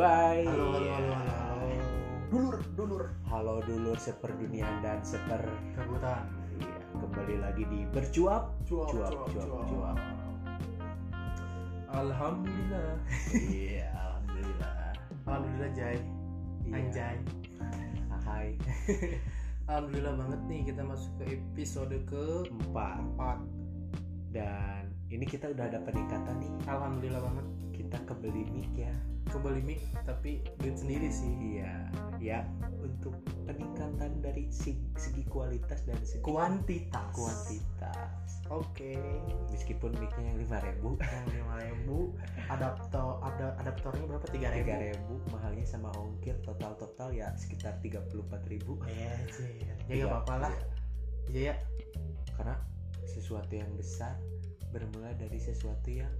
bye. Halo, halo, halo, halo. Dulur, dulur. Halo dulur seperduniaan dan seper Kebutan. Iya, kembali lagi di bercuap. Cuap, Cuap, cuap, cuap. Alhamdulillah. Iya, alhamdulillah. Alhamdulillah Jai. Iya. Anjay. Hai. Alhamdulillah banget nih kita masuk ke episode Empat. keempat. Dan ini kita udah ada peningkatan nih. Alhamdulillah banget. Kita kebeli mic ya. Kembali mic tapi duit sendiri sih. Iya, ya untuk peningkatan dari segi, segi kualitas dan segi Kuantitas. kuantitas. Oke. Meskipun micnya yang lima ribu, Yang lima ribu. Adaptor ada adaptornya berapa? Tiga tiga ribu. ribu mahalnya sama ongkir total total ya sekitar tiga puluh empat ribu. Iya sih. Ya Iya. nggak apa-apa lah. Iya ya. Karena sesuatu yang besar bermula dari sesuatu yang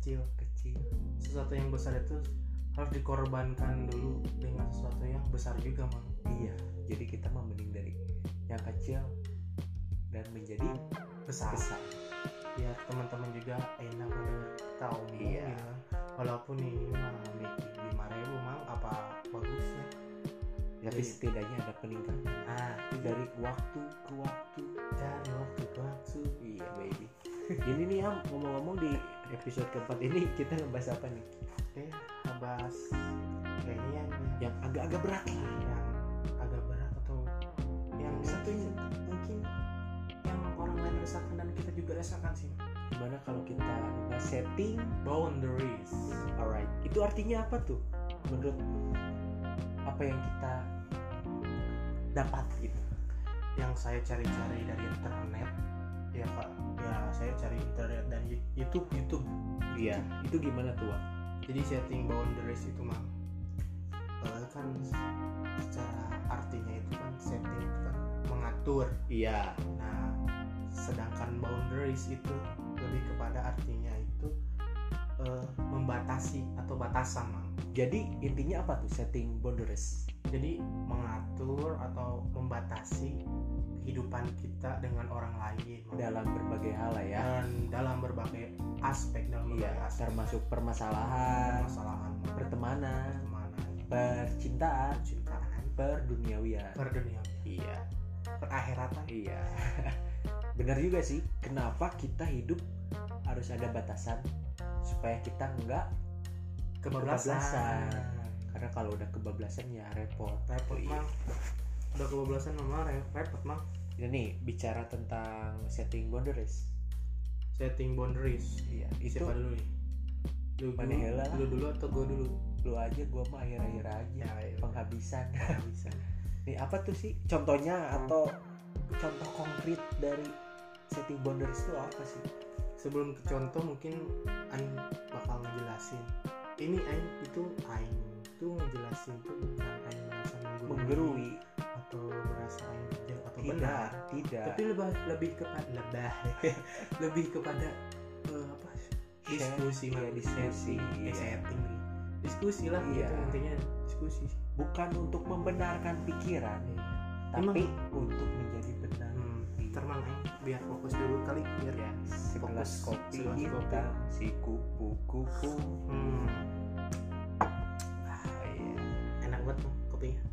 Kecil. Kecil. Sesuatu yang besar itu harus dikorbankan dulu dengan sesuatu yang besar juga mang. Iya, jadi kita mending dari yang kecil dan menjadi Besar. besar. biar teman-teman juga enak udah tahu Iya. kan. walaupun ini mah lima ribu mang apa bagusnya Tapi Jadi- setidaknya ada peningkatan ah dari waktu ke waktu. dari waktu ke waktu Iya baby. Ini nih am ngomong-ngomong di episode keempat ini kita ngebahas apa nih? eh bahas kayaknya yang, Yang agak-agak berat lah. yang agak berat atau yang satu ini mungkin yang orang lain rasakan dan kita juga rasakan sih Gimana kalau kita ngebahas setting? boundaries Alright. Itu artinya apa tuh? Menurut apa yang kita dapat gitu? yang saya cari-cari dari internet ya pak ya saya cari internet dan YouTube YouTube Iya. Itu gimana tuh? Wak? jadi setting boundaries itu mah eh, kan secara artinya itu kan setting itu kan mengatur Iya. nah sedangkan boundaries itu lebih kepada artinya itu eh, membatasi atau batasan mang Jadi intinya apa tuh setting boundaries? jadi mengatur atau membatasi kehidupan kita dengan orang lain. Dalam berbagai hal lah ya. dan dalam berbagai aspek dalam Iya. berbagai aspek Termasuk permasalahan, permasalahan pertemanan, pertemanan percintaan, cintaan perduniawian. perdunia Iya. perakhiratan Iya. Benar juga sih. Kenapa kita hidup harus ada batasan supaya kita enggak kebablasan karena kalau udah kebablasan ya repot. repot Iya. Udah kebablasan mama re- repot mang. Ini nih bicara tentang setting boundaries. setting boundaries. Iya, itu siapa dulu nih? Lu Mana dulu, lu dulu atau gue dulu? Lu aja gua mah akhir-akhir aja. ya, ya. penghabisan. bisa Nih apa tuh sih? Contohnya atau contoh konkret dari setting boundaries itu apa sih? sebelum ke contoh mungkin Aing bakal ngejelasin. Ini Aing itu Aing itu ngejelasin tuh bukan Aing merasa menggurui Menggerui? Atau merasa atau Tidak, benar tidak. tapi lebih lebih kepada lebih lebih kepada eh, apa diskusi Iya, Mang. diskusi, iya. setting nih. diskusi lah Iya. gitu intinya diskusi Bukan untuk membenarkan pikiran, tapi untuk menjadi benar. hmm, termang biar fokus dulu kali biar Ya, segelas Fokus, kopi segelas kopi. si kupu-kupu. hmm, Ah, iya. enak banget kopinya Iya.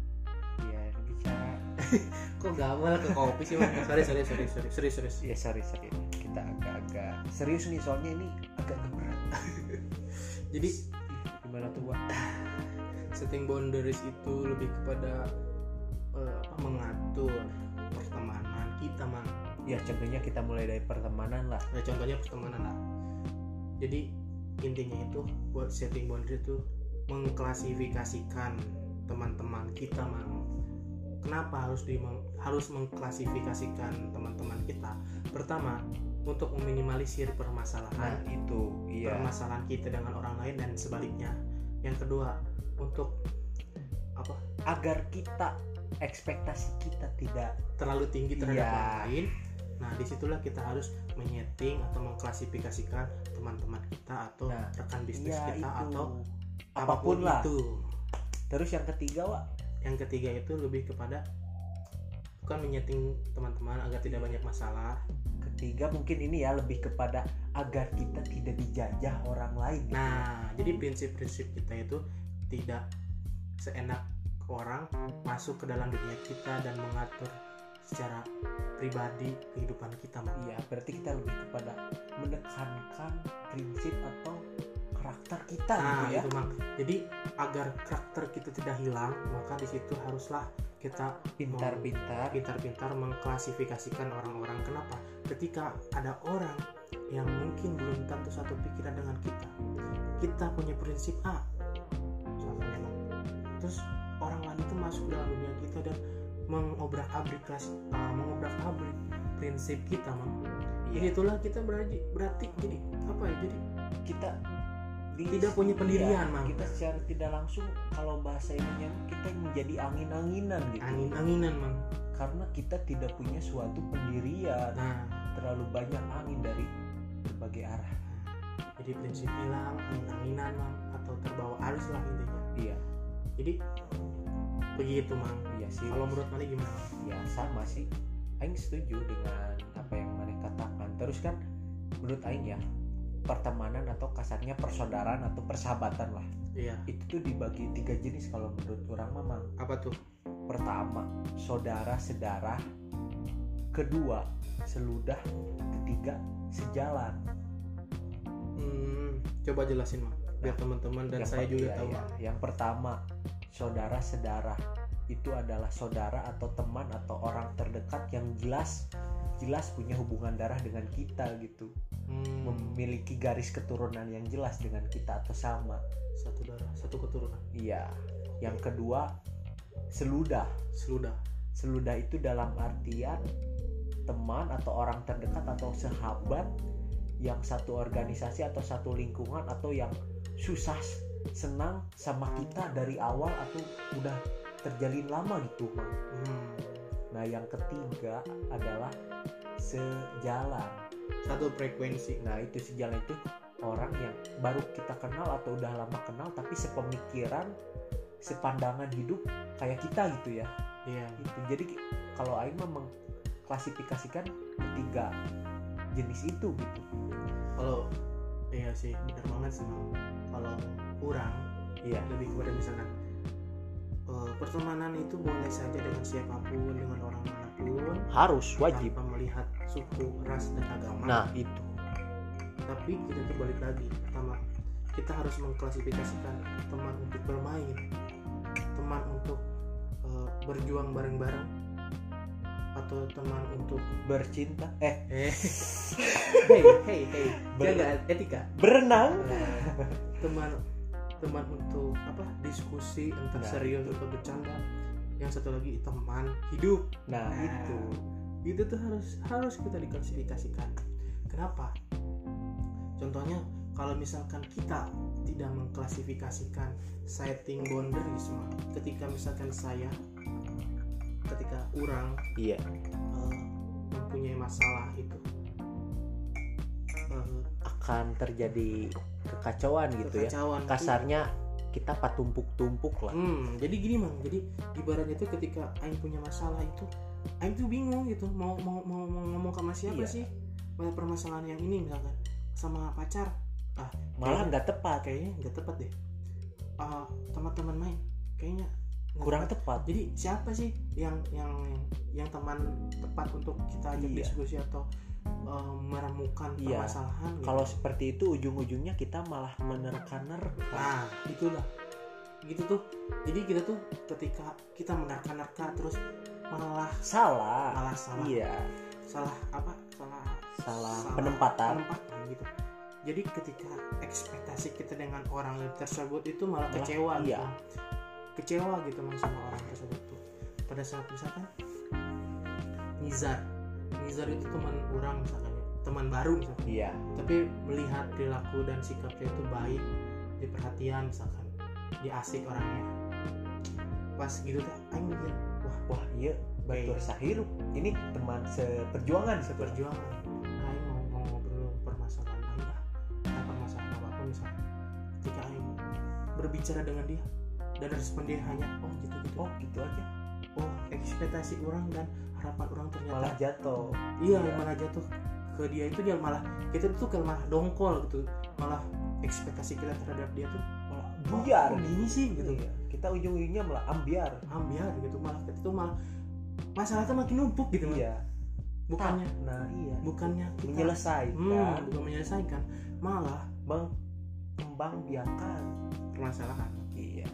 kok gamal ke kopi sih Mang? sorry sorry sorry sorry serius serius Ya sorry sorry. Kita agak-agak serius nih soalnya ini agak berat. jadi Gimana tuh, Wak? setting boundaries itu lebih kepada apa mengatur pertemanan kita mang Ya contohnya kita mulai dari pertemanan lah. nah, contohnya pertemanan lah jadi intinya itu buat setting boundary itu mengklasifikasikan teman-teman kita mang kenapa harus di harus mengklasifikasikan teman-teman kita? Pertama untuk meminimalisir Nah permasalahan itu, iya. permasalahan kita dengan orang lain dan sebaliknya. Yang kedua untuk apa? Agar kita ekspektasi kita tidak terlalu tinggi terhadap Iya. orang lain. Nah di situlah kita harus menyeting atau mengklasifikasikan teman-teman kita atau Nah, rekan bisnis ya kita itu. atau apa pun lah. itu. Terus yang ketiga, Wak, yang ketiga itu lebih kepada bukan menyeting teman-teman agar tidak banyak masalah ketiga mungkin ini ya lebih kepada agar kita tidak dijajah orang lain gitu. nah jadi prinsip-prinsip kita itu tidak seenak orang masuk ke dalam dunia kita dan mengatur secara pribadi kehidupan kita iya berarti kita lebih kepada menekankan prinsip atau karakter kita nah gitu ya. itu mang jadi agar karakter kita tidak hilang maka di situ haruslah kita pintar-pintar. pintar-pintar mengklasifikasikan orang-orang. Kenapa? Ketika ada orang yang mungkin belum tentu satu pikiran dengan kita kita punya prinsip A. Misalkan terus orang lain itu masuk dalam dunia kita dan mengobrak abrik kelas uh, mengobrak abrik prinsip kita mang Iya. itulah kita berarti berarti jadi apa ya? Jadi kita di- Tidak punya pendirian, iya, Mang. kita secara tidak langsung kalau bahasa ininya kita menjadi angin-anginan gitu. Angin-anginan mang. Karena kita tidak punya suatu pendirian. Nah. Terlalu banyak angin dari berbagai arah. Jadi prinsip hilang angin-anginan mang atau terbawa arus lah intinya. Iya. Jadi begitu mang. Iya sih. Kalau menurut mana gimana Mang? ya sama sih. Aing setuju dengan apa yang mereka katakan. Terus kan menurut Aing ya pertemanan atau kasarnya persaudaraan atau persahabatan lah. Iya. Itu tuh dibagi tiga jenis kalau menurut orang memang apa tuh? Pertama saudara sedara kedua seludah. Ketiga sejalan. Hmm, coba jelasin mang biar Nah, teman-teman dan Yang saya juga iya, tahu. iya. yang pertama saudara sedara itu adalah saudara atau teman atau orang terdekat yang jelas jelas punya hubungan darah dengan kita gitu. Hmm, memiliki garis keturunan yang jelas dengan kita atau sama. Satu darah satu keturunan. Iya. Yang kedua seludah. Seludah. Seludah itu dalam artian teman atau orang terdekat atau sahabat yang satu organisasi atau satu lingkungan atau yang susah senang sama kita dari awal atau udah terjalin lama gitu. Mang. hmm, nah yang ketiga adalah sejalan. Satu frekuensi. Nah itu sejalan itu orang yang baru kita kenal atau udah lama kenal tapi sepemikiran sepandangan hidup kayak kita gitu ya. Iya. Itu jadi kalau Aing mah mengklasifikasikan ketiga jenis itu gitu. Kalau iya sih benar banget sih kalau kurang iya. lebih kepada misalkan pertemanan itu boleh saja dengan siapa pun dengan orang mana pun harus wajib. tanpa melihat suku ras dan agama. Nah itu. Tapi kita terbalik lagi pertama kita harus mengklasifikasikan teman untuk bermain teman untuk eh, berjuang bareng-bareng atau teman untuk bercinta? Eh. Eh. Hey hey hey. Ber- jaga etika. Berenang? Nah, teman teman untuk apa diskusi entah Nah, serius atau bercanda. Yang satu lagi teman hidup. Nah Nah, itu. itu tuh harus harus kita diklasifikasikan. Kenapa? Contohnya kalau misalkan kita tidak mengklasifikasikan setting boundaries ketika misalkan saya ketika orang iya. eh, mempunyai masalah itu eh, akan terjadi kekacauan gitu ya. Kekacauan itu- kasarnya kita patumpuk-tumpuk lah. Hmm, jadi gini mang, jadi ibaratnya itu ketika Aing punya masalah itu, Aing tuh bingung gitu, mau mau mau, mau ngomong sama siapa Iya. sih, pada permasalahan yang ini misalkan. Sama pacar, malah nggak tepat. Kayaknya nggak tepat deh, Ah, teman-teman main, kayaknya kurang tepat. tepat. Jadi siapa sih yang yang yang teman tepat untuk kita ajak Iya. diskusi atau eh, meremukan Iya. permasalahan? gitu? kalau seperti itu ujung-ujungnya kita malah menerka-nerka Nah, itulah. Gitu tuh. Jadi kita tuh ketika kita menerka-nerka terus malah salah malah salah iya salah apa? Salah salah penempatan penempatan gitu. Jadi ketika ekspektasi kita dengan orang tersebut itu malah Malah, kecewa iya. gitu. Kecewa gitu sama orang tersebut tuh. Pada saat misalkan Nizar Nizar itu teman orang misalkan ya, teman baru misalkan. Iya. Tapi melihat perilaku dan sikapnya itu baik diperhatian misalkan dia asik orangnya. Pas gitu tuh aing mikir wah wah iya batur sahirup ini teman seperjuangan seperti perjuangan aing mau, mau ngobrol permasalahan aing lah. Nah, permasalahan apa pun misalkan. Ketika aing berbicara dengan dia dan respon dia hanya oh gitu gitu. Oh gitu aja oh ekspektasi orang dan harapan orang ternyata malah jatuh. Iya Iya. malah jatuh ke dia itu dia malah kita tuh kayak malah dongkol gitu. Malah ekspektasi kita terhadap dia tuh malah biar kok gini sih? gitu. Iya. kita ujung-ujungnya malah ambiar. Ambiar gitu malah kita tuh malah masalah tuh makin numpuk gitu iya. Bukannya nah iya. bukannya kita menyelesaikan. Hmm, bukan menyelesaikan malah mengembangbiakan. permasalahan. Iya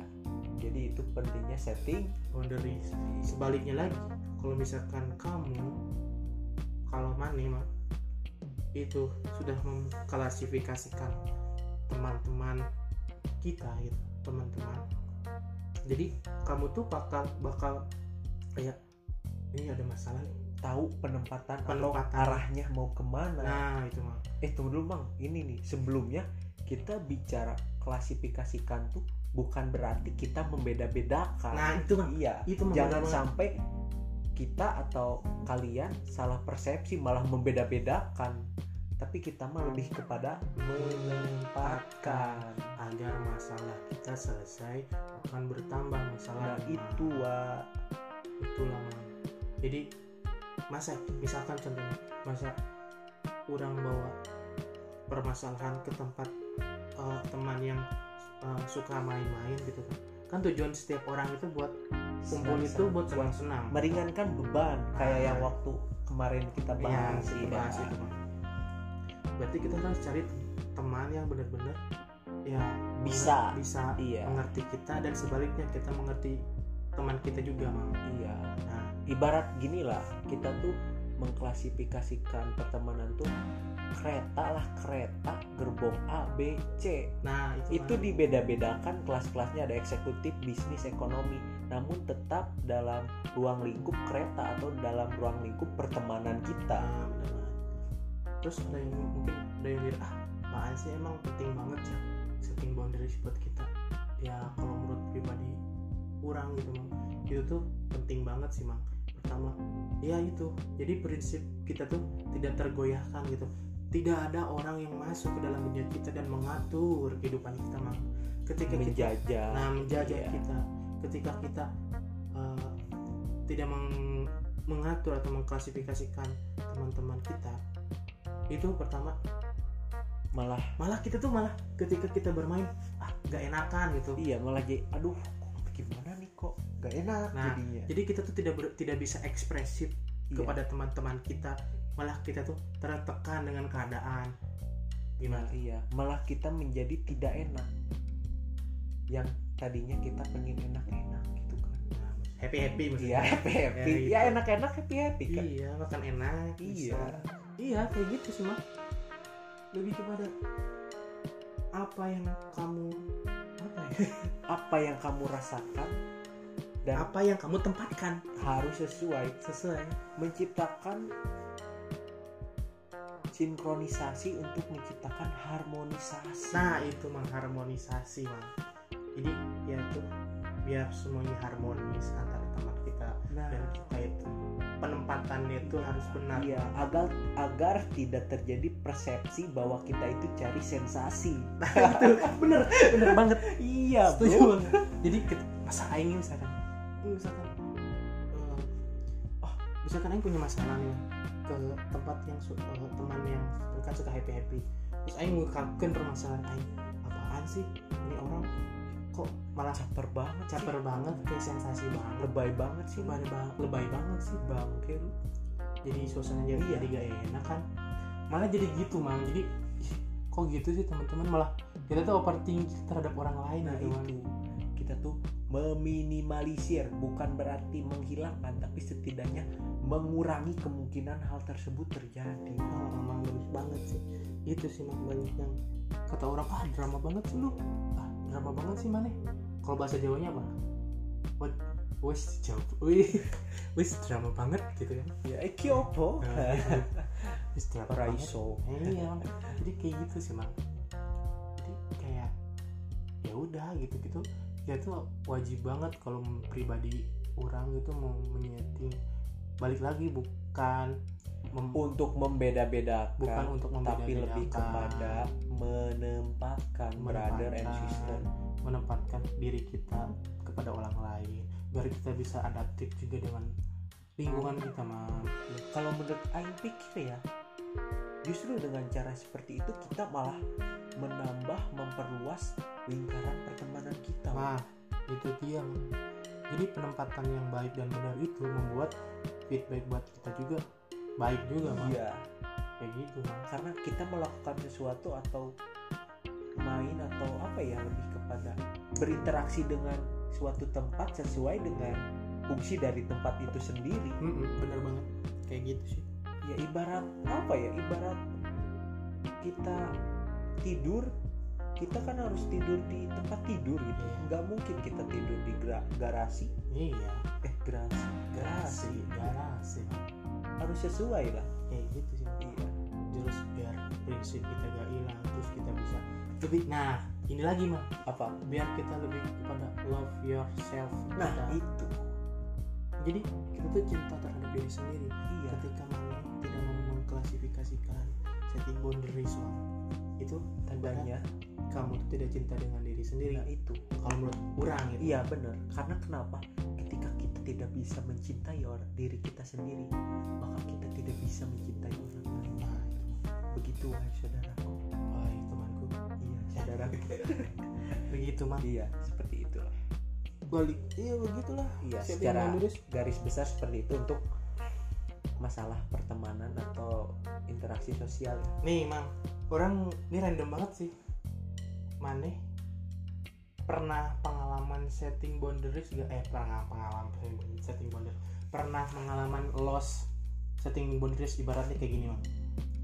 jadi itu pentingnya setting boundaries. Sebaliknya lagi kalau misalkan kamu kalau Mane mah itu sudah mengklasifikasikan teman-teman kita gitu teman-teman. Jadi kamu tuh bakal bakal kayak ini ada masalah nih. Tahu penempatan, atau Penempatan. arahnya mau ke mana. Nah itu mah eh tunggu dulu bang ini nih sebelumnya kita bicara klasifikasikan tuh bukan berarti kita membeda-bedakan. Nah itu mah iya. Itu mah jangan sampai kita atau kalian salah persepsi malah membeda-bedakan. Tapi kita mah lebih kepada menempatkan. Agar masalah kita selesai bukan bertambah nah masalah itu wa itulah Mang. jadi masa misalkan contohnya masa orang bawa permasalahan ke tempat eh, teman yang eh, suka main-main gitu kan kan tujuan setiap orang itu buat kumpul senang- itu buat senang-senang meringankan beban kayak Ah. yang waktu kemarin kita Iya, bahas kita iya. bahas itu Mang. berarti kita harus cari teman yang benar-benar ya Bisa. bisa iya mengerti kita dan sebaliknya kita mengerti teman kita juga Mang. iya nah ibarat gini lah kita tuh mengklasifikasikan pertemanan tuh kereta lah kereta gerbong A B C. Nah itu, itu dibeda-bedakan kelas-kelasnya ada eksekutif bisnis ekonomi. Namun tetap dalam ruang lingkup kereta atau dalam ruang lingkup pertemanan kita. Nah, benar. Banget. terus ada yang mungkin ada yang bilang ah apaan sih? Emang penting banget ya setting boundaries buat kita. Ya kalau menurut pribadi kurang gitu mang. Itu tuh penting banget sih mang. Pertama ya itu. Jadi prinsip kita tuh tidak tergoyahkan gitu tidak ada orang yang masuk ke dalam dunia kita dan mengatur kehidupan kita mang ketika kita menjajah nah menjajah Iya. kita ketika kita uh, tidak meng- mengatur atau mengklasifikasikan teman-teman kita itu pertama malah malah kita tuh malah ketika kita bermain ah nggak enakan gitu iya malah jadi aduh gimana nih kok gak enak Nah, jadinya jadi kita tuh tidak ber- tidak bisa ekspresif Iya. kepada teman-teman kita malah kita tuh tertekan dengan keadaan. Nah, gimana? Iya malah kita menjadi tidak enak. Yang tadinya kita pengen enak-enak gitu kan. Happy happy iya maksudnya happy happy. Ya, ya gitu. enak-enak happy happy kan. Iya makan enak Iya. bisa. iya kayak gitu sih mah lebih kepada apa yang kamu apa ya? Apa yang kamu rasakan dan apa yang kamu tempatkan. harus sesuai. Sesuai. Menciptakan sinkronisasi untuk menciptakan harmonisasi. Nah itu mengharmonisasi mang. Jadi ya itu biar semuanya harmonis antara teman kita nah. dan kita itu. Penempatannya itu harus benar. Iya agar agar tidak terjadi persepsi bahwa kita itu cari sensasi. Itu bener bener banget. Iya setuju bro banget jadi masa aing misalkan? Ini misalkan eh, oh misalkan aing punya masalah nih ke tempat yang eh, teman yang kan suka happy happy terus aing ngungkapkan permasalahan aing apaan sih ini orang kok malah caper banget sih. caper banget kayak sensasi banget lebay banget sih lebay, ba- lebay banget sih bangke lu jadi suasana jadi Iya. jadi gak enak kan malah jadi gitu mang jadi kok gitu sih teman-teman malah kita tuh overthinking terhadap orang lain nah gitu Mang. Itu kita tuh meminimalisir bukan berarti menghilangkan tapi setidaknya mengurangi kemungkinan hal tersebut terjadi. Ah, emang bagus banget sih. Itu sih mang banyak yang kata orang ah drama banget sih lu. Ah drama banget sih mana kalau bahasa jawanya apa? What? Wes jawab wih wes drama banget gitu kan. Ya iki opo? Nah, gitu. wes drama banget. Eh, iya jadi kayak gitu sih mang jadi kayak ya udah gitu gitu ya tuh wajib banget kalau pribadi orang itu mau menyeting. Balik lagi bukan mem- untuk membeda-bedakan bukan untuk tapi lebih kepada menempatkan brother and Menempatkan. sister. menempatkan diri kita kepada orang lain biar kita bisa adaptif juga dengan lingkungan kita mam. Kalau menurut Aing pikir ya justru dengan cara seperti itu kita malah menambah memperluas lingkaran pertemanan kita Wah, itu dia. Jadi penempatan yang baik dan benar itu membuat feedback buat kita juga baik juga, Bang. iya Kayak gitu, Bang. karena kita melakukan sesuatu atau main atau apa ya lebih kepada berinteraksi dengan suatu tempat sesuai dengan fungsi dari tempat itu sendiri Mm-mm, bener banget. Kayak gitu sih. Ya ibarat apa ya ibarat kita tidur kita kan harus tidur di tempat tidur gitu Iya. nggak mungkin kita tidur di garasi Iya, eh garasi garasi, garasi. Harus sesuai lah Kayak gitu sih. Iya Terus biar prinsip kita gak hilang, terus kita bisa lebih. Nah, ini lagi mah, apa biar kita lebih kepada love yourself. nah kita. itu jadi kita tuh cinta terhadap diri sendiri. Setting boundaries Bang, itu tandanya kamu tuh tidak cinta dengan diri sendiri. Nah itu. Kalau menurut kurang gitu. Iya benar karena kenapa? Ketika kita tidak bisa mencintai orang diri kita sendiri maka kita tidak bisa mencintai orang lain. Nah itu. Begitu wahai saudaraku. Wah temanku iya saudaraku. Begitu mah iya seperti itulah. Balik. Iya begitulah. Iya Setting secara garis besar seperti itu untuk masalah pertemanan atau interaksi sosial ya. nih mang. Orang ini random banget sih. Maneh pernah pengalaman setting boundaries gak eh pernah pengalaman setting boundaries pernah pengalaman loss setting boundaries ibaratnya kayak gini mang.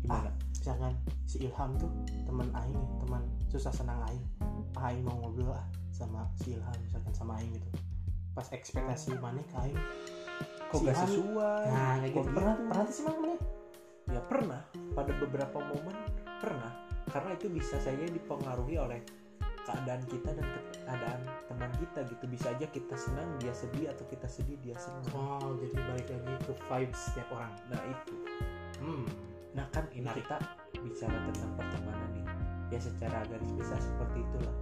Gimana? Misalkan si Ilham tuh teman Aing teman susah senang Aing. Ah, Aing mau ngobrol ah sama si Ilham misalkan sama Aing gitu. Pas ekspektasi mana ke Aing kok Si gak sesuai? Nah kayak gitu. pernah? Pernah tuh sih mang ya pernah. Pada beberapa momen pernah. Karena itu bisa saja dipengaruhi oleh keadaan kita dan keadaan teman kita gitu. Bisa aja kita senang dia sedih atau kita sedih dia senang. Oh jadi balik lagi ke vibes setiap orang. Nah itu. Hmm. Nah kan ini Menarik. kita bicara tentang pertemanan nih. Ya secara garis besar seperti itulah.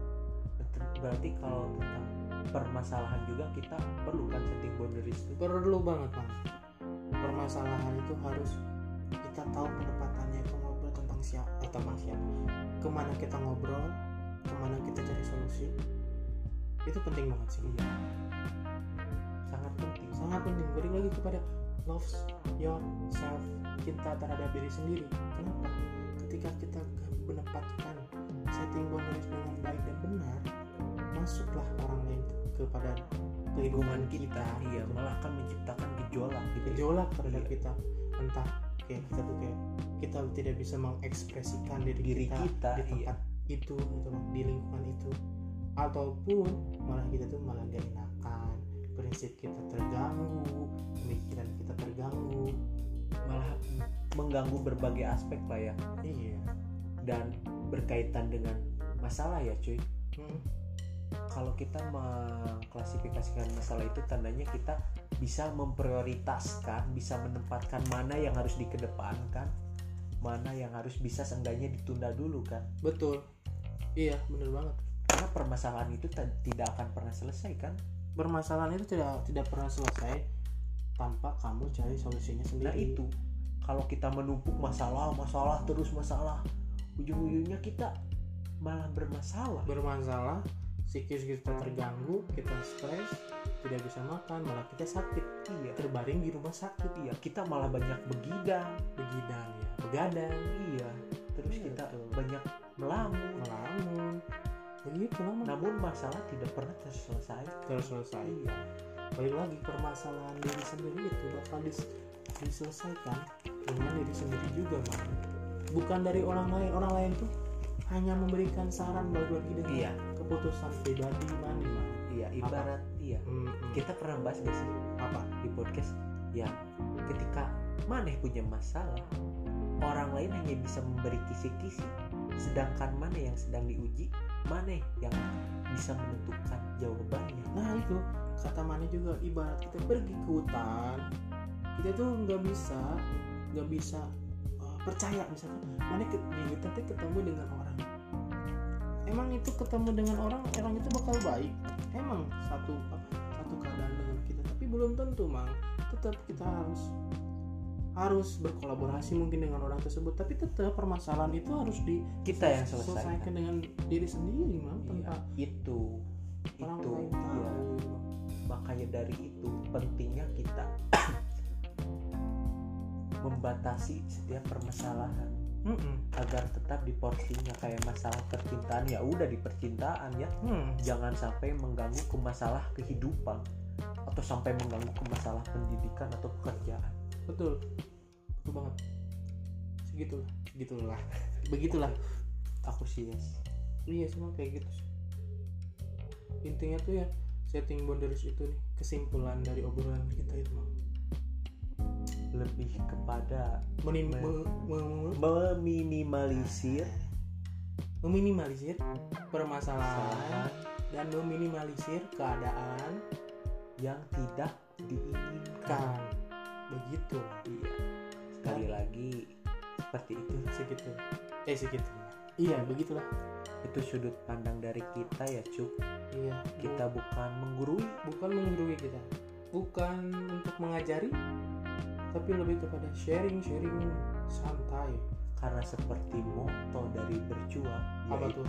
Berarti kalau tentang permasalahan juga kita perlu kan setting boundaries itu. Perlu banget bang. Permasalahan itu harus kita tahu penempatannya itu ngobrol tentang siapa. Eh, tentang siapa. Ke mana kita ngobrol ke mana kita cari solusi. Itu penting banget sih. Iya. Sangat penting. Sangat penting. Balik lagi kepada love yourself cinta terhadap diri sendiri. Kenapa? Ketika kita menempatkan setting boundaries dengan baik dan benar masuklah orang lain kepada kehidupan kita. iya gitu. malah akan menciptakan gejolak gitu gejolak terhadap Iya. kita. Entah kayak kita tuh kayak kita tidak bisa mengekspresikan diri, Diri kita, kita, di tempat itu gitu loh, di lingkungan itu. Ataupun malah kita tuh malah gak enakan. Prinsip kita terganggu pemikiran kita terganggu. Malah mengganggu berbagai aspek lah ya. Iya. Dan berkaitan dengan masalah ya cuy. Hmm, kalau kita mengklasifikasikan masalah itu tandanya kita bisa memprioritaskan bisa menempatkan mana yang harus dikedepankan mana yang harus bisa seenggaknya ditunda dulu kan? Betul. Iya bener banget. Karena permasalahan itu tidak akan pernah selesai kan? Permasalahan itu tidak tidak pernah selesai tanpa kamu cari solusinya sendiri. nah itu. Kalau kita menumpuk masalah masalah terus masalah ujung-ujungnya kita malah bermasalah. Bermasalah psikis kita terganggu kita stres tidak bisa makan malah kita sakit. Iya. Terbaring di rumah sakit. Iya kita malah banyak begidang. Begidang ya begadang. Iya terus Iya, kita betul. banyak melamun. Melamun. Begitu lah Mang. namun masalah tidak pernah terselesai. Terus selesai iya. Balik lagi permasalahan diri sendiri itu bakal dis- diselesaikan dengan diri sendiri juga Mang. bukan dari orang lain. Orang lain tuh hanya memberikan saran balik lagi dengan iya keputusan pribadi mana? Iya ibarat iya. Hmm, hmm. kita pernah bahas gak sih apa di podcast yang ketika maneh punya masalah orang lain hanya bisa memberi kisi-kisi sedangkan mana yang sedang diuji maneh yang bisa menentukan jawabannya? Nah itu kata mana juga ibarat kita pergi ke hutan kita tuh nggak bisa nggak bisa uh, percaya misalkan mana di hutan ketemu dengan orang emang itu ketemu dengan orang orang itu bakal baik? Emang satu satu keadaan dengan kita. Tapi belum tentu mang. Tetap kita harus harus berkolaborasi mungkin dengan orang tersebut. Tapi tetap permasalahan itu harus di kita yang selesaikan. selesaikan dengan diri sendiri mang Iya, itu. orang itu lain iya. tahu. makanya dari itu pentingnya kita membatasi setiap permasalahan Mm-mm. agar tetap di porsinya kayak masalah percintaan ya udah di percintaan ya Hmm. jangan sampai mengganggu ke masalah kehidupan atau sampai mengganggu ke masalah pendidikan atau pekerjaan betul betul banget segitulah segitulah begitulah aku sih yes iya semua kayak gitu sih. intinya tuh ya setting boundaries itu nih kesimpulan dari obrolan kita itu. Lebih kepada Menim- Me- me- me- meminimalisir meminimalisir permasalahan dan meminimalisir keadaan yang tidak diinginkan. Kan begitu iya. Sekali lagi seperti itu. Segitu. Eh segitu. Iya begitulah. Itu sudut pandang dari kita ya cuk. Iya. Kita bukan menggurui. Bukan menggurui kita. Bukan untuk mengajari tapi lebih kepada sharing sharing santai. Karena seperti moto dari berjuang Apa tuh?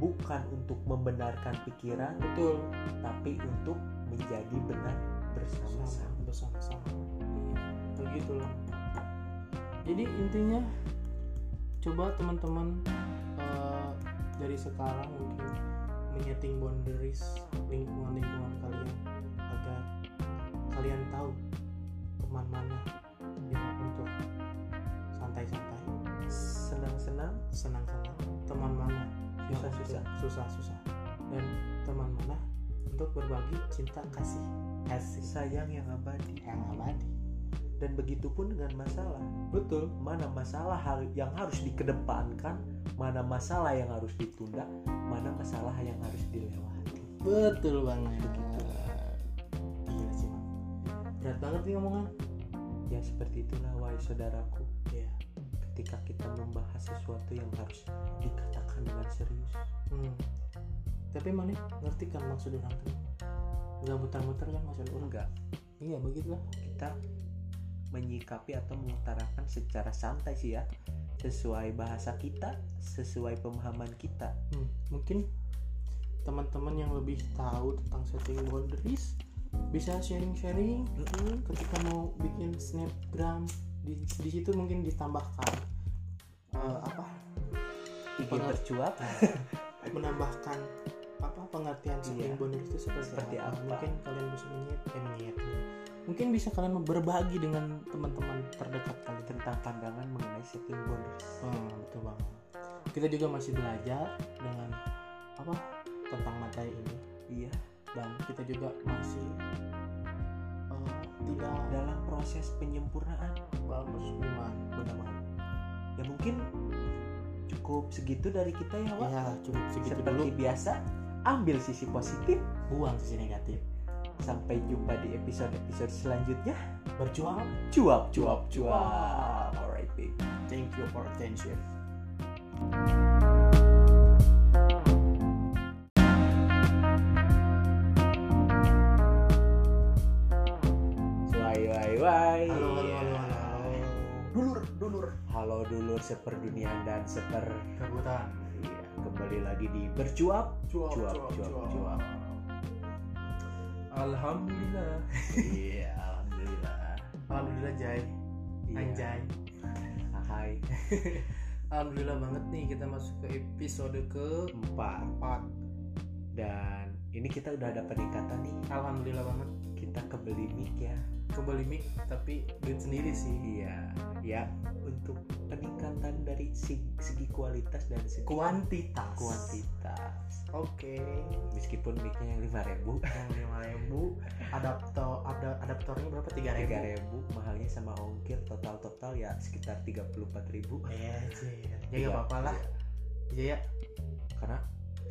bukan untuk membenarkan pikiran betul. tapi untuk menjadi benar bersama-sama. Bersama-sama. Begitulah jadi intinya coba teman-teman eh, dari sekarang mungkin menyeting boundaries lingkungan-lingkungan kalian agar kalian tahu teman mana untuk santai-santai. Senang-senang? Senang-senang. Teman mana? Susah-susah. susah-susah. Dan teman mana? Untuk berbagi cinta kasih. Kasih. Sayang yang abadi. Yang abadi. Dan begitu pun dengan masalah. Betul. Mana masalah yang harus dikedepankan mana masalah yang harus ditunda mana masalah yang harus dilewati. Betul banget. Gila sih Bang. berat banget nih omongan ya seperti itulah wahai saudaraku. Ya. Ketika kita membahas sesuatu yang harus dikatakan dengan serius. Hmm. tapi mana ngerti kan maksud orang tuh? Nggak muter-muter kan maksud orang? Enggak. Iya begitulah. Kita menyikapi atau mengutarakan secara santai sih ya. Sesuai bahasa kita sesuai pemahaman kita. Hmm, mungkin teman-teman yang lebih tahu tentang setting boundaries bisa sharing-sharing ketika mau bikin snapgram di, di situ mungkin ditambahkan eh, apa Pengal- bercuap menambahkan apa pengertian setting Iya. boundaries itu seperti, Seperti apa. apa? mungkin kalian bisa menyet eh, mungkin bisa kalian berbagi dengan teman-teman terdekat kalian tentang pandangan mengenai setting boundaries Hmm, betul banget. Kita juga masih belajar dengan apa tentang materi ini iya dan kita juga masih eh, tidak dalam proses penyempurnaan bagus gimana benar banget. ya mungkin cukup segitu dari kita ya Wak Ya cukup segitu seperti dulu. biasa ambil sisi positif Buang sisi negatif. sampai jumpa di episode-episode selanjutnya Berjuang. cuap cuap cuap alright babe Thank you for attention. Wai wai wai Halo, halo, halo, halo. Dulur dulur Halo dulur seperduniaan dan seper Kebutan. Iya, kembali lagi di bercuap Cuap, Cuap, cuap, cuap. Alhamdulillah. Iya alhamdulillah Alhamdulillah Jai. Iya. Anjay. Hai Alhamdulillah banget nih kita masuk ke episode ke empat 4 dan ini kita udah ada peningkatan nih Alhamdulillah banget kita kebeli mic ya kembali mic tapi duit sendiri sih. Iya. Ya untuk peningkatan dari segi, segi kualitas dan segi kuantitas. Kuantitas. Oke. Meskipun micnya yang lima ribu. Yang lima ribu. Adaptor ada adaptornya berapa? Tiga ribu? Tiga ribu. Mahalnya sama ongkir total total ya sekitar tiga puluh empat ribu. Eh sih. Ya Iya, gak apa-apa lah. iya ya. Karena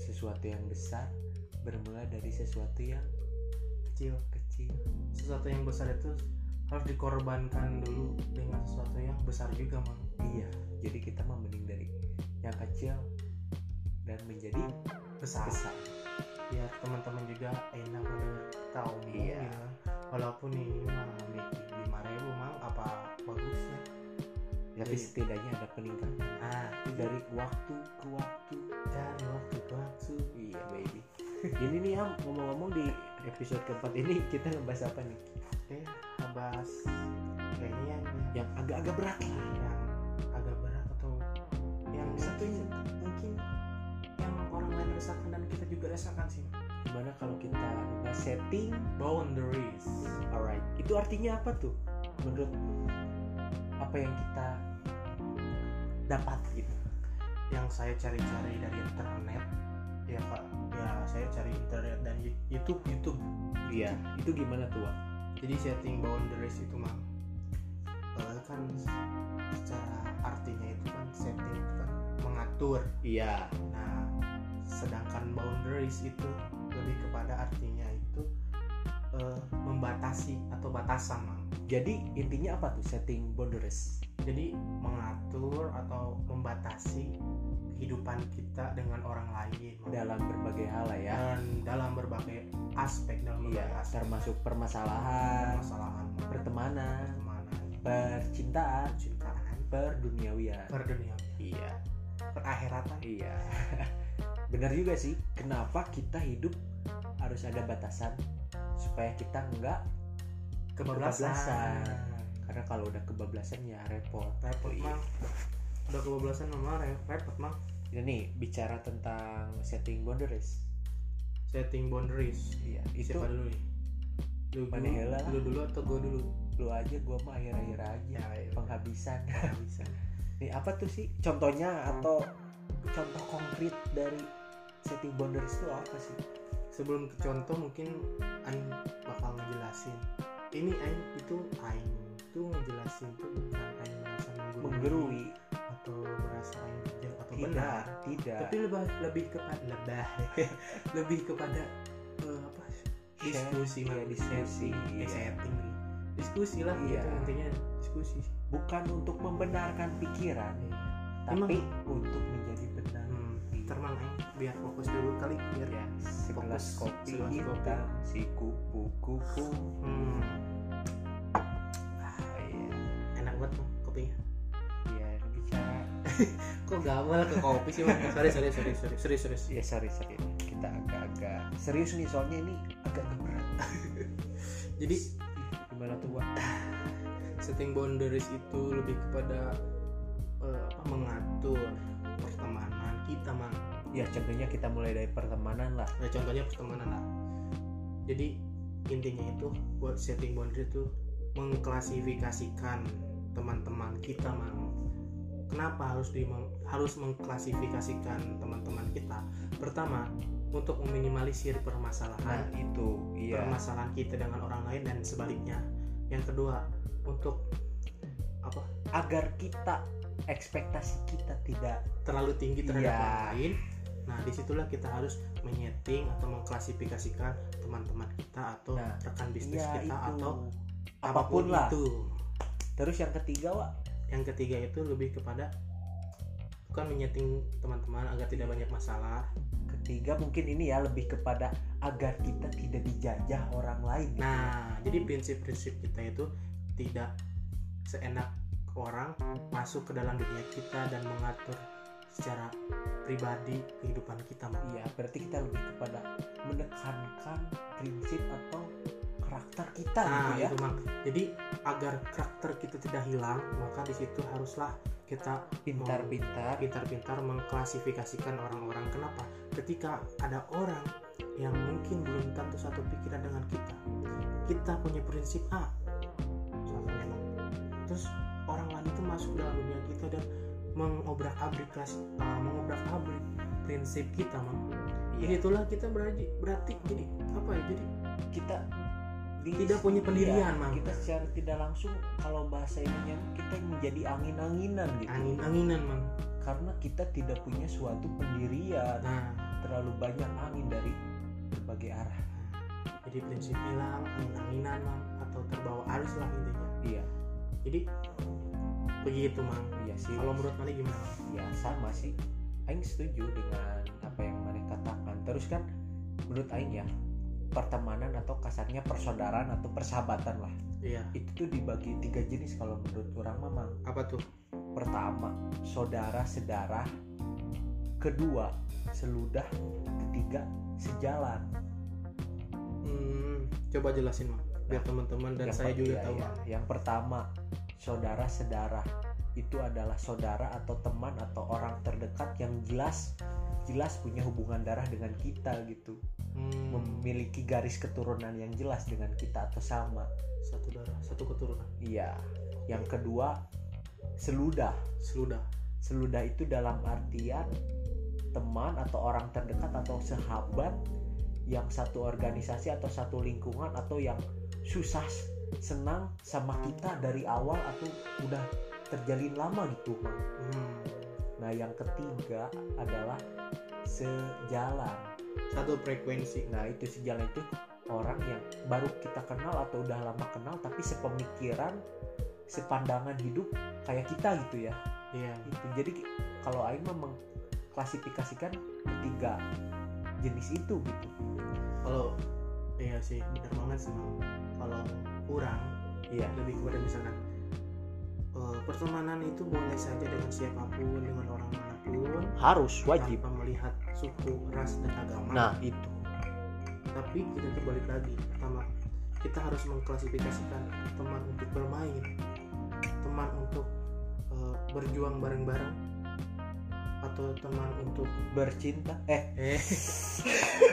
sesuatu yang besar bermula dari sesuatu yang kecil kecil. Sesuatu yang besar itu harus dikorbankan dulu dengan sesuatu yang besar juga mang. Iya jadi kita mending dari yang kecil dan menjadi besar. Besar. Biar teman-teman juga enak mendengar omong Iya. kan. walaupun ini mah mic lima ribu mang apa tapi Jadi- setidaknya ada peningkatan. Ah dari waktu ke waktu dari waktu ke waktu. Iya baby. Ini nih am ngomong-ngomong di episode keempat ini kita ngebahas apa nih? Eh ngebahas kayaknya yang agak-agak berat lah. Yang agak berat atau yang mungkin mungkin yang orang lain rasakan dan kita juga rasakan sih. Gimana kalau kita ngebahas setting? Boundaries. Alright. Itu artinya apa tuh? Menurut apa yang kita dapat gitu? Yang saya cari-cari dari internet ya pak. Ya saya cari internet dan YouTube YouTube. Iya. Itu gimana tuh Wak? jadi setting boundaries itu mah eh, kan secara artinya itu kan setting itu kan mengatur. Iya. Nah sedangkan boundaries itu lebih kepada artinya itu eh, membatasi atau batasan Mang. jadi intinya apa tuh setting boundaries? Jadi mengatur atau membatasi kehidupan kita dengan orang lain. Dalam berbagai hal lah ya. Dan dalam berbagai aspek dalam iya berbagai aspek. termasuk permasalahan permasalahan. pertemanan pertemanan. percintaan cintaan perduniawian. Perdunia iya. Perakhiratan. Iya. Benar juga sih kenapa kita hidup harus ada batasan supaya kita enggak kebablasan. karena kalau udah kebablasan ya repot. Repot Iya. Udah kebablasan mama re- repot mang. Ini nih bicara tentang setting boundaries. Setting boundaries. Iya itu siapa dulu nih? Lu Mana dulu, lu dulu atau gue dulu? Lu aja gua mah akhir-akhir aja. Ya, ya. penghabisan. Bisa nih apa tuh sih? Contohnya atau contoh konkret dari setting boundaries itu apa sih? Sebelum ke contoh mungkin Aing bakal ngejelasin. Ini Aing itu Aing itu ngejelasin tuh bukan Aing merasa menggurui atau merasa Aing bijak atau tidak benar. tidak. Tapi lebih lebih kepada lebih lebih kepada eh, apa? Diskusi Mang. diskusi, setting, setting. Diskusi lah Iya. gitu intinya diskusi. Bukan untuk membenarkan pikiran tapi untuk menjadi benar hmm, termang biar fokus dulu kali biar ya segelas Fokus, kopi segelas kopi. hitam si kupu-kupu. Hmm, ah, iya. Enak banget kopinya kok gamal ke kopi sih Mang? sorry sorry sorry sorry serius serius ya sorry sorry. Kita agak-agak serius nih soalnya ini agak berat jadi gimana tuh Wak? setting boundaries itu lebih kepada apa mengatur pertemanan kita mang. Ya contohnya kita mulai dari pertemanan lah. Ya contohnya pertemanan lah. Jadi intinya itu buat setting boundary itu mengklasifikasikan teman-teman kita mang kenapa harus di harus mengklasifikasikan teman-teman kita? Pertama untuk meminimalisir nah permasalahan itu iya. permasalahan kita dengan orang lain dan sebaliknya. Yang kedua untuk apa? Agar kita ekspektasi kita tidak terlalu tinggi terhadap Iya. orang lain. Nah di situlah kita harus menyeting atau mengklasifikasikan teman-teman kita atau Nah, rekan bisnis ya kita itu. atau apa pun lah. itu. Terus yang ketiga Wak yang ketiga itu lebih kepada bukan menyeting teman-teman agar tidak banyak masalah ketiga mungkin ini ya lebih kepada agar kita tidak dijajah orang lain gitu. nah jadi prinsip-prinsip kita itu tidak seenak orang masuk ke dalam dunia kita dan mengatur secara pribadi kehidupan kita iya berarti kita lebih kepada menekankan prinsip atau karakter kita Nah, gitu ya itu Mang. Jadi agar karakter kita tidak hilang, maka di situ haruslah kita pintar-pintar pintar-pintar mengklasifikasikan orang-orang. Kenapa? Ketika ada orang yang mungkin belum tentu satu pikiran dengan kita, kita punya prinsip A, misalkan terus orang lain itu masuk dalam dunia kita dan mengobrak-abrik kelas, uh, mengobrak-abrik prinsip kita, Mang. Jadi Iya, itulah kita berarti berarti jadi apa ya? Jadi kita di- tidak punya pendirian, iya, Mang. kita secara tidak langsung kalau bahasa ininya kita menjadi angin-anginan gitu. Angin-anginan, Mang. karena kita tidak punya suatu pendirian. Nah, terlalu banyak angin dari berbagai arah. Jadi prinsip hilang angin-anginan mang atau terbawa arus lah intinya. Iya. Jadi begitu mang. Iya sih. Kalau menurut mana gimana? Ya sama sih. Aing setuju dengan apa yang Maneh katakan. Terus kan menurut Aing ya pertemanan atau kasarnya persaudaraan atau persahabatan lah. Iya. Itu tuh dibagi tiga jenis kalau menurut orang memang apa tuh? Pertama saudara sedarah. Kedua seludah. Ketiga sejalan. Hmm, coba jelasin mah biar teman-teman dan saya juga iya, tahu. iya. yang pertama saudara sedarah. Itu adalah saudara atau teman atau orang terdekat yang jelas jelas punya hubungan darah dengan kita gitu. Hmm, memiliki garis keturunan yang jelas dengan kita atau sama. Satu darah satu keturunan. Iya. Yang kedua seludah. Seludah. Seludah itu dalam artian teman atau orang terdekat atau sahabat yang satu organisasi atau satu lingkungan atau yang susah senang sama kita dari awal atau udah terjalin lama gitu. Hmm, Nah yang ketiga adalah sejalan. satu frekuensi Nah itu sejalan itu orang yang baru kita kenal atau udah lama kenal tapi sepemikiran, sepandangan hidup kayak kita gitu ya. iya Gitu. Jadi kalau Aing memang klasifikasikan ketiga jenis itu gitu. kalau iya sih benar banget sih kalau kurang Iya. lebih kepada misalkan eh, pertemanan itu boleh saja dengan siapa pun dengan orang mana pun. Harus tanpa melihat suku ras dan agama. Nah itu. tapi kita tuh balik lagi. Pertama kita harus mengklasifikasikan teman untuk bermain teman untuk eh, berjuang bareng-bareng atau teman untuk Bercinta. Eh. Eh.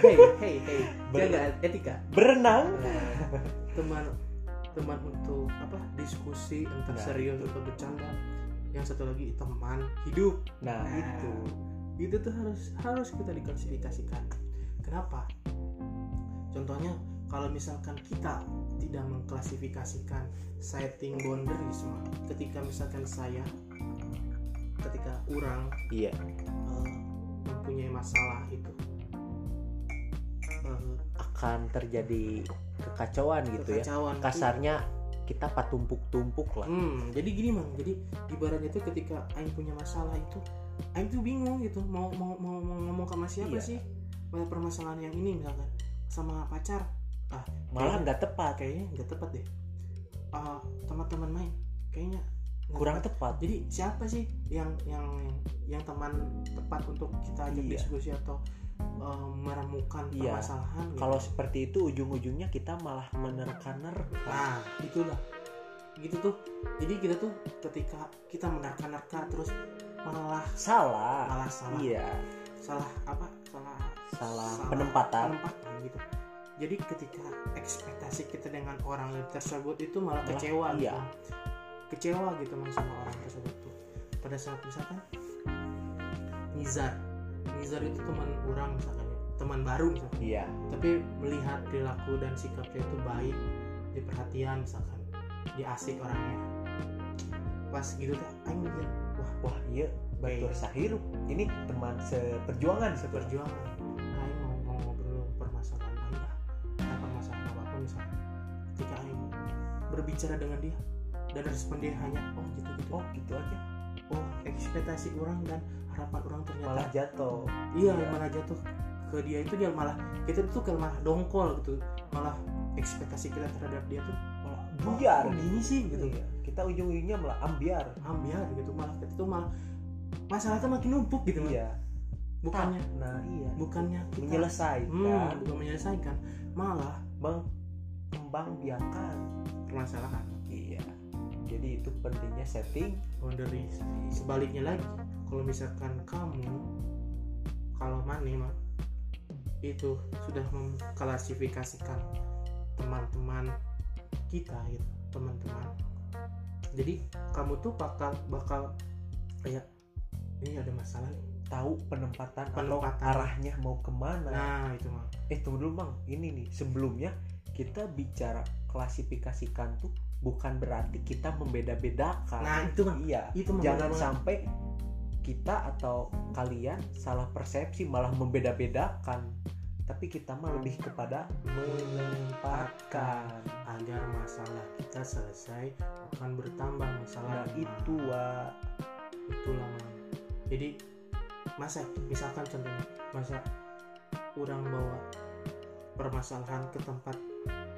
Hey hey hey. Ber- jaga etika. berenang. Nah, teman teman untuk apa diskusi entah Nah, serius atau bercanda yang satu lagi teman hidup Nah Nah. itu. itu tuh harus harus kita diklasifikasikan kenapa contohnya kalau misalkan kita tidak mengklasifikasikan setting boundaries ketika misalkan saya ketika orang Iya. eh, mempunyai masalah itu Akan terjadi kekacauan gitu ya. kekacauan itu- Kasarnya kita patumpuk-tumpuk lah. Hmm, jadi gini mang, jadi ibaratnya itu ketika Aing punya masalah itu, Aing tuh bingung gitu, mau mau mau, mau ngomong sama siapa Iya. sih pada permasalahan yang ini misalkan sama pacar, Malah nggak tepat. kayaknya nggak tepat deh. Ah, teman-teman main, kayaknya Kurang tepat. tepat. Jadi siapa sih yang yang yang, yang teman tepat untuk kita ajak Iya. diskusi atau eh, meremukan Iya. permasalahan? gitu? Kalau seperti itu ujung-ujungnya kita malah menerka-nerka. Nah, itulah. Gitu tuh. Jadi kita tuh ketika kita menerka-nerka terus malah Salah. malah salah. Iya. Salah apa? Salah Salah penempatan. penempatan gitu. Jadi ketika ekspektasi kita dengan orang tersebut itu malah Malah, kecewa iya. gitu. Kecewa gitu sama orang tersebut tuh. Pada saat misalkan Nizar Nizar itu teman orang misalkan ya. teman baru misalkan Iya. tapi melihat perilaku dan sikapnya itu baik diperhatian misalkan dia asik orangnya pas gitu tuh aing mikir wah Wah iya. Batur Iya. Sahiru. Ini teman seperjuangan seperti perjuangan aing mau, mau ngobrol permasalahan aing lah ada permasalahan apa apa misalnya ketika aing berbicara dengan dia dan respon dia hanya oh gitu gitu Oh gitu aja. Oh ekspektasi orang dan harapan orang ternyata Malah jatuh. iya Iya. malah jatuh ke dia itu dia malah kita tuh kayak malah dongkol gitu malah ekspektasi kita terhadap dia tuh Malah oh, buyar. kok gini sih gitu Iya. Kita ujung-ujungnya malah ambiar. ambiar gitu malah kita tuh malah masalah tuh makin numpuk gitu. Iya. bukannya Nah iya. bukannya kita Menyelesaikan. hmm, bukan menyelesaikan malah Mengembangbiakan. permasalahan Iya. Jadi itu pentingnya setting. boundaries sebaliknya lagi kalau misalkan kamu kalau Mane mah itu sudah mengklasifikasikan teman-teman kita gitu teman-teman jadi kamu tuh bakal bakal kayak ini ada masalah nih Tahu penempatan, Penempatan. atau arahnya mau ke mana. nah itu mah eh tunggu dulu bang ini nih sebelumnya kita bicara klasifikasikan tuh bukan berarti kita membeda-bedakan. Nah itu mah. Iya. Itu mah jangan banget. sampai kita atau kalian salah persepsi malah membeda-bedakan. Tapi kita mah lebih kepada menempatkan agar masalah kita selesai bukan bertambah masalah. Nah itu wa itulah Mang. jadi masa misalkan contohnya masa orang bawa permasalahan ke tempat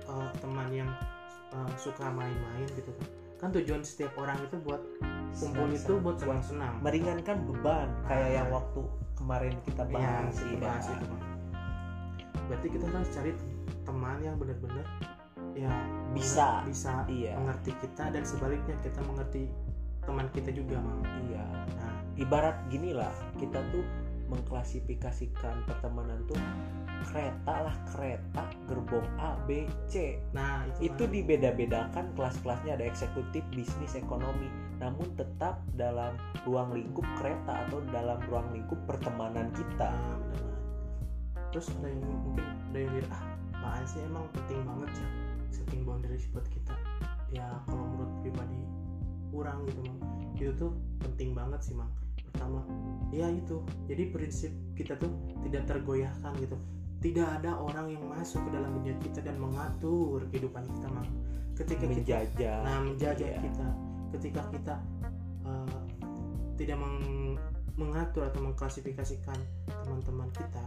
eh, teman yang eh, suka main-main gitu kan kan tujuan setiap orang itu buat kumpul itu buat senang-senang meringankan beban kayak yang waktu kemarin kita Iya, bahas kita iya. bahas itu Bang. berarti kita harus cari teman yang benar-benar ya Bisa. bisa Iya. mengerti kita dan sebaliknya kita mengerti teman kita juga iya nah ibarat gini lah kita tuh mengklasifikasikan pertemanan tuh kereta lah kereta gerbong A B C. Nah itu, itu dibeda-bedakan kelas-kelasnya ada eksekutif bisnis ekonomi. Namun tetap dalam ruang lingkup kereta atau dalam ruang lingkup pertemanan kita. Nah, benar, terus ada yang mungkin ada yang bilang ah apaan sih? Emang penting banget ya setting boundaries buat kita. Ya kalau menurut pribadi kurang gitu mang. Itu tuh penting banget sih mang pertama ya itu. Jadi prinsip kita tuh tidak tergoyahkan gitu. Tidak ada orang yang masuk ke dalam dunia kita dan mengatur kehidupan kita mang. Ketika kita menjajah. Nah menjajah Iya. kita. Ketika kita uh, tidak meng- mengatur atau mengklasifikasikan teman-teman kita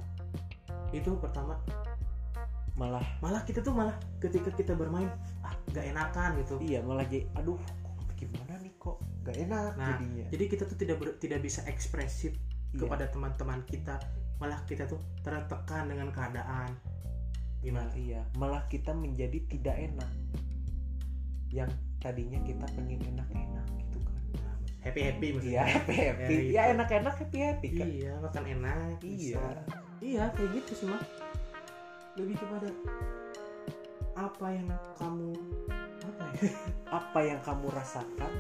itu pertama malah malah kita tuh malah ketika kita bermain ah gak enakan gitu. Iya malah jadi aduh gimana nih kok gak enak Nah, jadinya? jadi kita tuh tidak ber- tidak bisa ekspresif Iya. kepada teman-teman kita. Malah kita tuh tertekan dengan keadaan. Nah, gimana iya. Malah kita menjadi tidak enak. Yang tadinya kita pengen enak-enak gitu kan. Happy happy iya happy happy. Ya, ya itu. enak-enak happy happy kan? Iya makan enak Iya. bisa. iya kayak gitu sih mah lebih kepada apa yang kamu apa ya? Apa yang kamu rasakan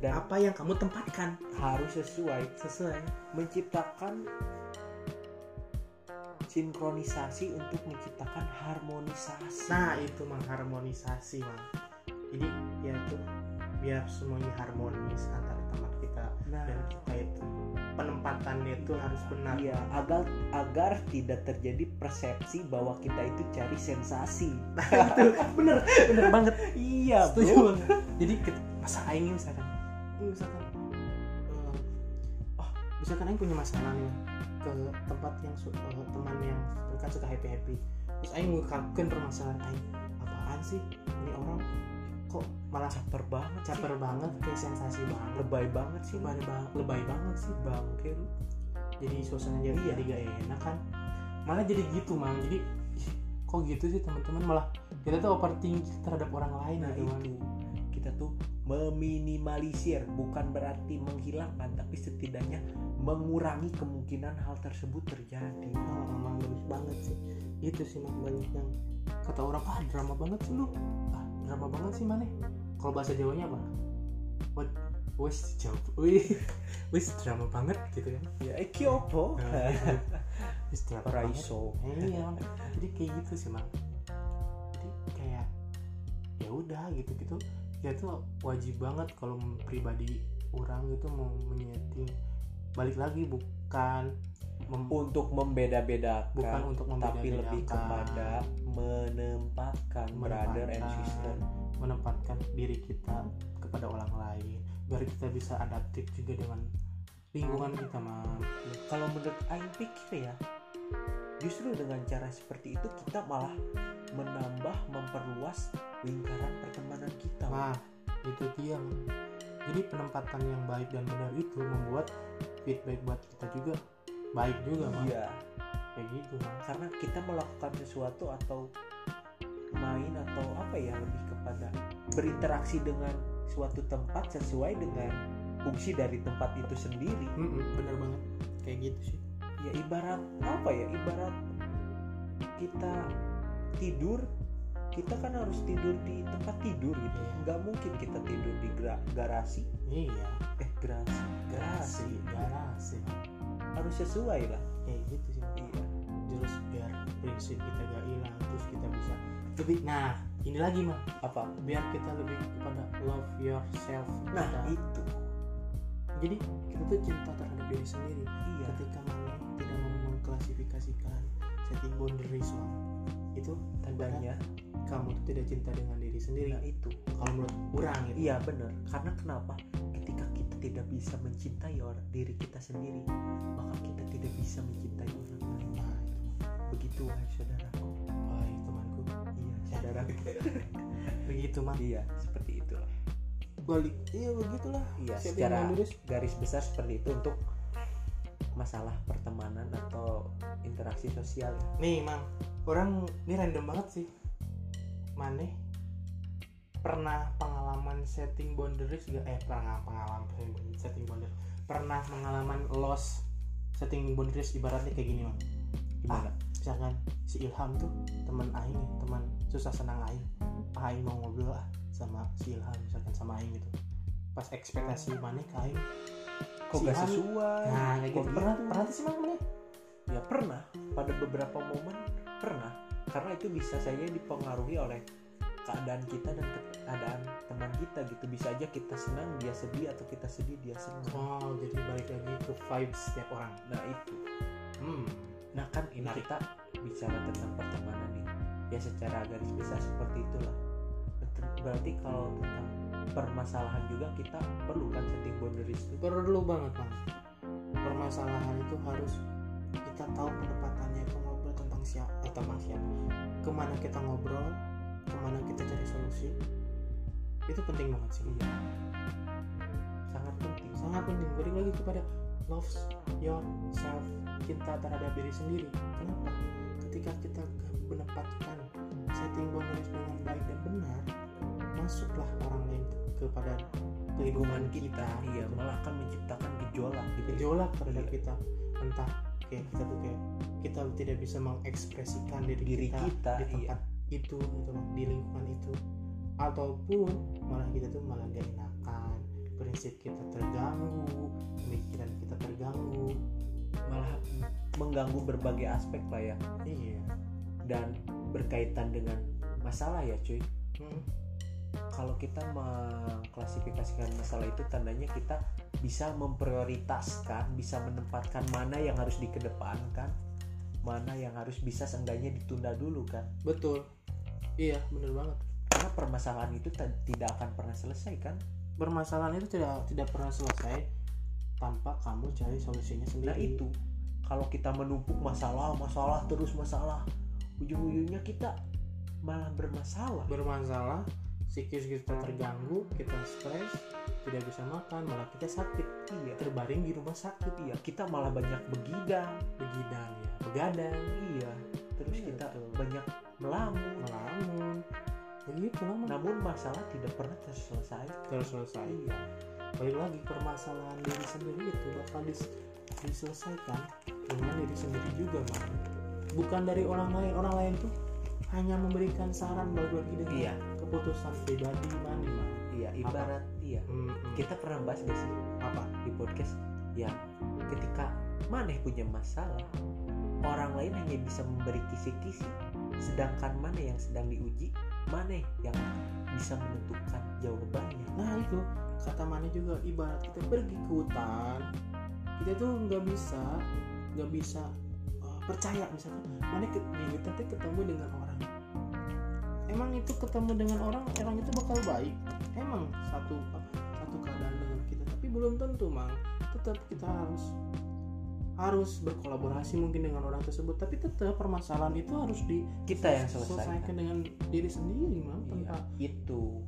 dan apa yang kamu tempatkan? harus sesuai sesuai. menciptakan sinkronisasi untuk menciptakan harmonisasi. Nah itu mengharmonisasi mang. Jadi ya itu biar semuanya harmonis antara teman kita. Nah. Dan kita itu penempatannya itu harus benar. Iya agar agar tidak terjadi persepsi bahwa kita itu cari sensasi. Itu bener bener banget. Iya setuju bro banget. Jadi masa aing misalkan? Misalkan eh, oh misalkan aing punya masalah nih ke tempat yang eh, teman yang kan suka happy happy terus aing ngungkapkan permasalahan aing. Apaan sih? Ini orang kok malah caper banget sih. caper banget kayak sensasi banget. Lebay banget sih. Lebay, bang- lebay banget sih. Bangke lu jadi suasana jadi Iya. jadi gak enak kan. Malah jadi gitu mang. Jadi kok gitu sih teman-teman? Malah kita tuh overthinking terhadap orang lain nah gitu itu. Kita tuh meminimalisir. Bukan berarti menghilangkan tapi setidaknya mengurangi kemungkinan hal tersebut terjadi. Oh, emang bagus banget sih. Itu sih mang banyak yang kata orang ah drama banget sih lu. Ah drama banget sih mana kalau bahasa jawanya apa? What? Wes jawab wih wes drama banget gitu kan. Ya eh kyopo Nah, gitu. wes drama banget. Raiso Eh, iya. Jadi kayak gitu sih mang. Jadi kayak ya udah gitu gitu. Ya tuh wajib banget kalau pribadi orang gitu mau menyeting balik lagi bukan mem- untuk membeda-bedakan bukan untuk tapi lebih kepada menempatkan brother and menempatkan- sister. Menempatkan diri kita kepada orang lain. Biar kita bisa adaptif juga dengan lingkungan kita mang kalau menurut Aing pikir ya justru dengan cara seperti itu kita malah menambah memperluas lingkaran pertemanan kita. Nah, itu dia. Jadi penempatan yang baik dan benar itu membuat feedback buat kita juga baik juga, Mang. iya Kayak gitu, karena kita melakukan sesuatu atau main atau apa ya lebih kepada berinteraksi dengan suatu tempat sesuai dengan fungsi dari tempat itu sendiri Mm-mm, bener banget. Kayak gitu sih. ya ibarat apa ya ibarat kita tidur kita kan harus tidur di tempat tidur gitu Iya. nggak mungkin kita tidur di gra- garasi Iya, eh garasi garasi, garasi. Harus sesuai lah Kayak gitu sih. Iya Terus biar prinsip kita gak hilang, terus kita bisa lebih nah, ini lagi, Mang. apa Biar kita lebih kepada love yourself. nah kita. itu Jadi kita tuh cinta terhadap diri sendiri. iya ketika mana tidak mau mengklasifikasikan setting boundaries Mang. itu tandanya kamu tuh tidak cinta dengan diri sendiri. Nah itu kalau menurut orang gitu. Iya benar karena kenapa? Ketika kita tidak bisa mencintai orang diri kita sendiri maka kita tidak bisa mencintai orang lain. Nah itu. Begitu wahai saudaraku. Wahai temanku. Iya saudaraku. Begitu mah iya seperti itulah. Balik iya begitulah. Iya secara garis besar seperti itu untuk masalah pertemanan atau interaksi sosial ya? Nih mang. Orang ini random banget sih. Maneh pernah pengalaman setting boundaries gak eh pernah pengalaman setting boundaries. Pernah pengalaman loss setting boundaries ibaratnya kayak gini mang. Gimana? Misalkan si Ilham tuh teman Aing teman susah senang Aing. Ah, Aing mau ngobrol ah sama si Ilham misalkan sama Aing gitu. Pas ekspektasi mana ke Aing kok Si gak sesuai? Nah kayak Kok gitu. pernah pernah tuh sih mana ya pernah. Pada beberapa momen pernah. Karena itu bisa saja dipengaruhi oleh keadaan kita dan keadaan teman kita gitu. Bisa aja kita senang dia sedih atau kita sedih dia senang. Oh jadi balik lagi ke vibes setiap orang. Nah itu. Hmm. Nah kan ini Menarik. kita bicara tentang pertemanan nih. Ya secara garis besar seperti itulah. Ber- berarti kalau tentang permasalahan juga kita perlu kan setting boundaries itu. Perlu banget bang permasalahan itu harus kita tahu penempatannya itu ngobrol tentang siapa eh, tentang siapa ke mana kita ngobrol ke mana kita cari solusi. Itu penting banget sih. Iya. Sangat penting. Sangat penting. Balik lagi kepada love yourself cinta terhadap diri sendiri. Kenapa? Ketika kita menempatkan setting boundaries dengan baik dan benar masuklah orang lain kepada lingkungan kita. iya gitu. malah akan menciptakan gejolak gitu gejolak terhadap Iya. kita. Entah kayak kita tuh kayak kita tidak bisa mengekspresikan diri, Diri kita, kita, di tempat itu gitu loh, di lingkungan itu. Ataupun malah kita tuh malah gak enakan prinsip kita terganggu pemikiran kita terganggu. Malah mengganggu berbagai aspek lah ya. Iya. Dan berkaitan dengan masalah ya cuy. Hmm, kalau kita mengklasifikasikan masalah itu tandanya kita bisa memprioritaskan bisa menempatkan mana yang harus dikedepankan mana yang harus bisa seenggaknya ditunda dulu kan? Betul. Iya bener banget. Karena permasalahan itu tidak akan pernah selesai kan? Permasalahan itu tidak tidak pernah selesai tanpa kamu cari solusinya sendiri. nah itu. Kalau kita menumpuk masalah masalah terus masalah ujung-ujungnya kita malah bermasalah. Bermasalah psikis kita terganggu kita stres tidak bisa makan malah kita sakit. Iya. Terbaring di rumah sakit. Iya. Kita malah banyak begidang. Begidang ya. Begadang. Iya. Terus Iya, kita betul. banyak melamun. Melamun. Begitu Mang. namun masalah tidak pernah terselesai terus selesai iya. Balik lagi permasalahan diri sendiri itu bakal dis- diselesaikan dengan diri sendiri juga Mang. bukan dari orang lain. Orang lain tuh hanya memberikan saran bagi dengan iya keputusan pribadi mana Mang. iya ibarat iya. Hmm, hmm. kita pernah bahas gak sih? Apa? Di podcast ya ketika maneh punya masalah orang lain hanya bisa memberi kisi-kisi. Sedangkan mana yang sedang diuji maneh yang bisa menentukan jawabannya. Nah itu. Kata mana juga ibarat kita pergi ke hutan kita tuh nggak bisa nggak bisa uh, percaya misalkan. Mana ke, di hutan tuh ketemu dengan emang itu ketemu dengan orang orang itu bakal baik? Emang satu satu keadaan dengan kita. Tapi belum tentu mang. Tetap kita harus harus berkolaborasi mungkin dengan orang tersebut. Tapi tetap permasalahan itu harus di kita yang selesai selesaikan. dengan diri sendiri mang Iya, itu.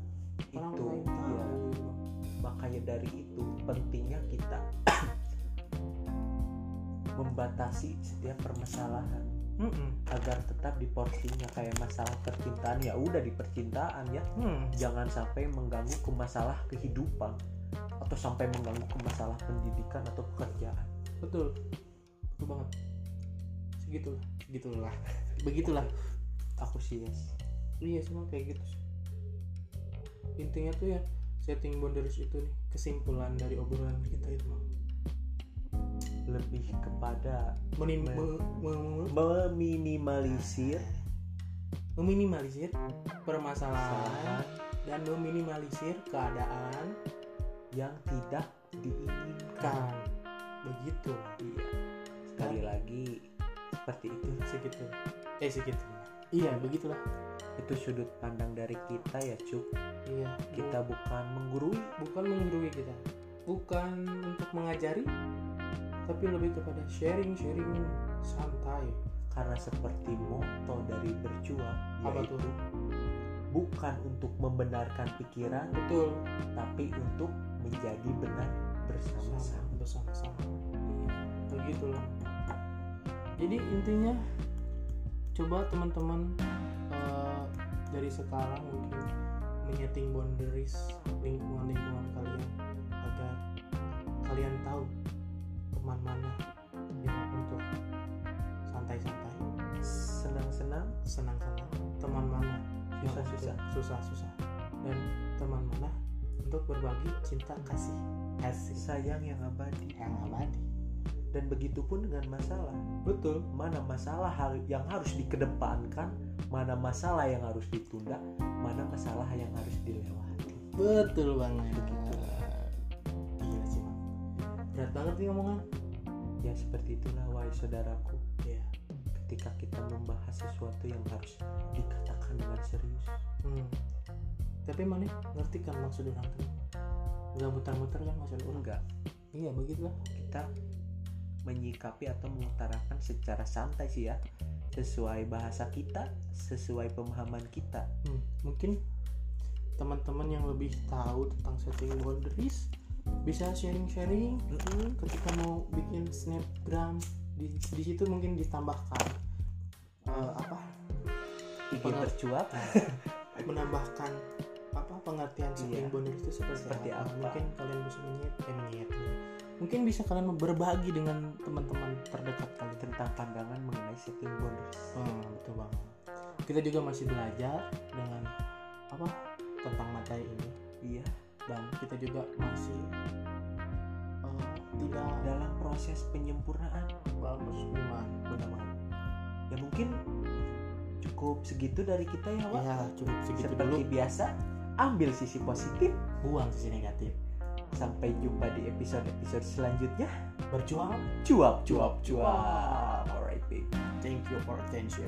orang itu lain tahu iya. makanya dari itu pentingnya kita membatasi setiap permasalahan Mm-mm. agar tetap di porsinya kayak masalah percintaan ya udah di percintaan ya. Hmm. jangan sampai mengganggu ke masalah kehidupan atau sampai mengganggu ke masalah pendidikan atau pekerjaan. Betul. Betul banget. Segitulah segitulah begitulah. Aku sih yes. Iya semua kayak gitu intinya tuh ya setting boundaries itu nih kesimpulan dari obrolan kita itu. Lebih kepada Menim- Men- me- me- meminimalisir. Meminimalisir permasalahan dan meminimalisir keadaan yang tidak diinginkan. Kan begitu iya. Sekali lagi seperti itu. Segitu. Eh segitu. Iya begitulah. Itu sudut pandang dari kita ya cuk. Iya. Kita bukan menggurui. Bukan menggurui kita. Bukan untuk mengajari tapi lebih kepada sharing sharing santai. Karena seperti moto dari berjuang Apa tuh? bukan untuk membenarkan pikiran betul. tapi untuk menjadi benar bersama-sama. Sama bersama-sama. Begitu loh. Jadi intinya coba teman-teman eh, dari sekarang mungkin menyeting boundaries lingkungan-lingkungan kalian agar kalian tahu teman mana yang untuk santai-santai. Senang-senang. Senang-senang. Teman mana Susah-susah. susah-susah. Dan teman mana untuk berbagi cinta kasih. Kasih. Sayang yang abadi. Yang abadi. Dan begitupun dengan masalah. Betul. Mana masalah yang harus dikedepankan mana masalah yang harus ditunda mana masalah yang harus dilewati. Betul banget. Bang. Berat banget nih ngomongan. Ya seperti itulah wahai saudaraku. Ya ketika kita membahas sesuatu yang harus dikatakan dengan serius. Hmm. tapi mana? Ngerti kan maksud orang tuh? Nggak muter-muter kan maksud orang? Enggak. Iya begitulah. Kita menyikapi atau mengutarakan secara santai sih ya. Sesuai bahasa kita sesuai pemahaman kita. Hmm, mungkin teman-teman yang lebih tahu tentang setting boundaries bisa sharing-sharing ketika mau bikin snapgram di, di situ mungkin ditambahkan eh, apa? Ingin bercuap menambahkan apa pengertian setting Iya. boundaries itu seperti, Seperti apa? mungkin kalian bisa menyet eh menyet mungkin bisa kalian berbagi dengan teman-teman terdekat kalian. Tentang pandangan mengenai setting boundaries Hmm, betul banget. Kita juga masih belajar dengan apa tentang materi ini dan kita juga masih eh, tidak dalam proses penyempurnaan bagus gimana benar banget. ya mungkin cukup segitu dari kita ya Wak Ya cukup segitu seperti dulu. biasa ambil sisi positif Buang sisi negatif. sampai jumpa di episode-episode selanjutnya Berjuang. cuap cuap cuap alright babe Thank you for attention.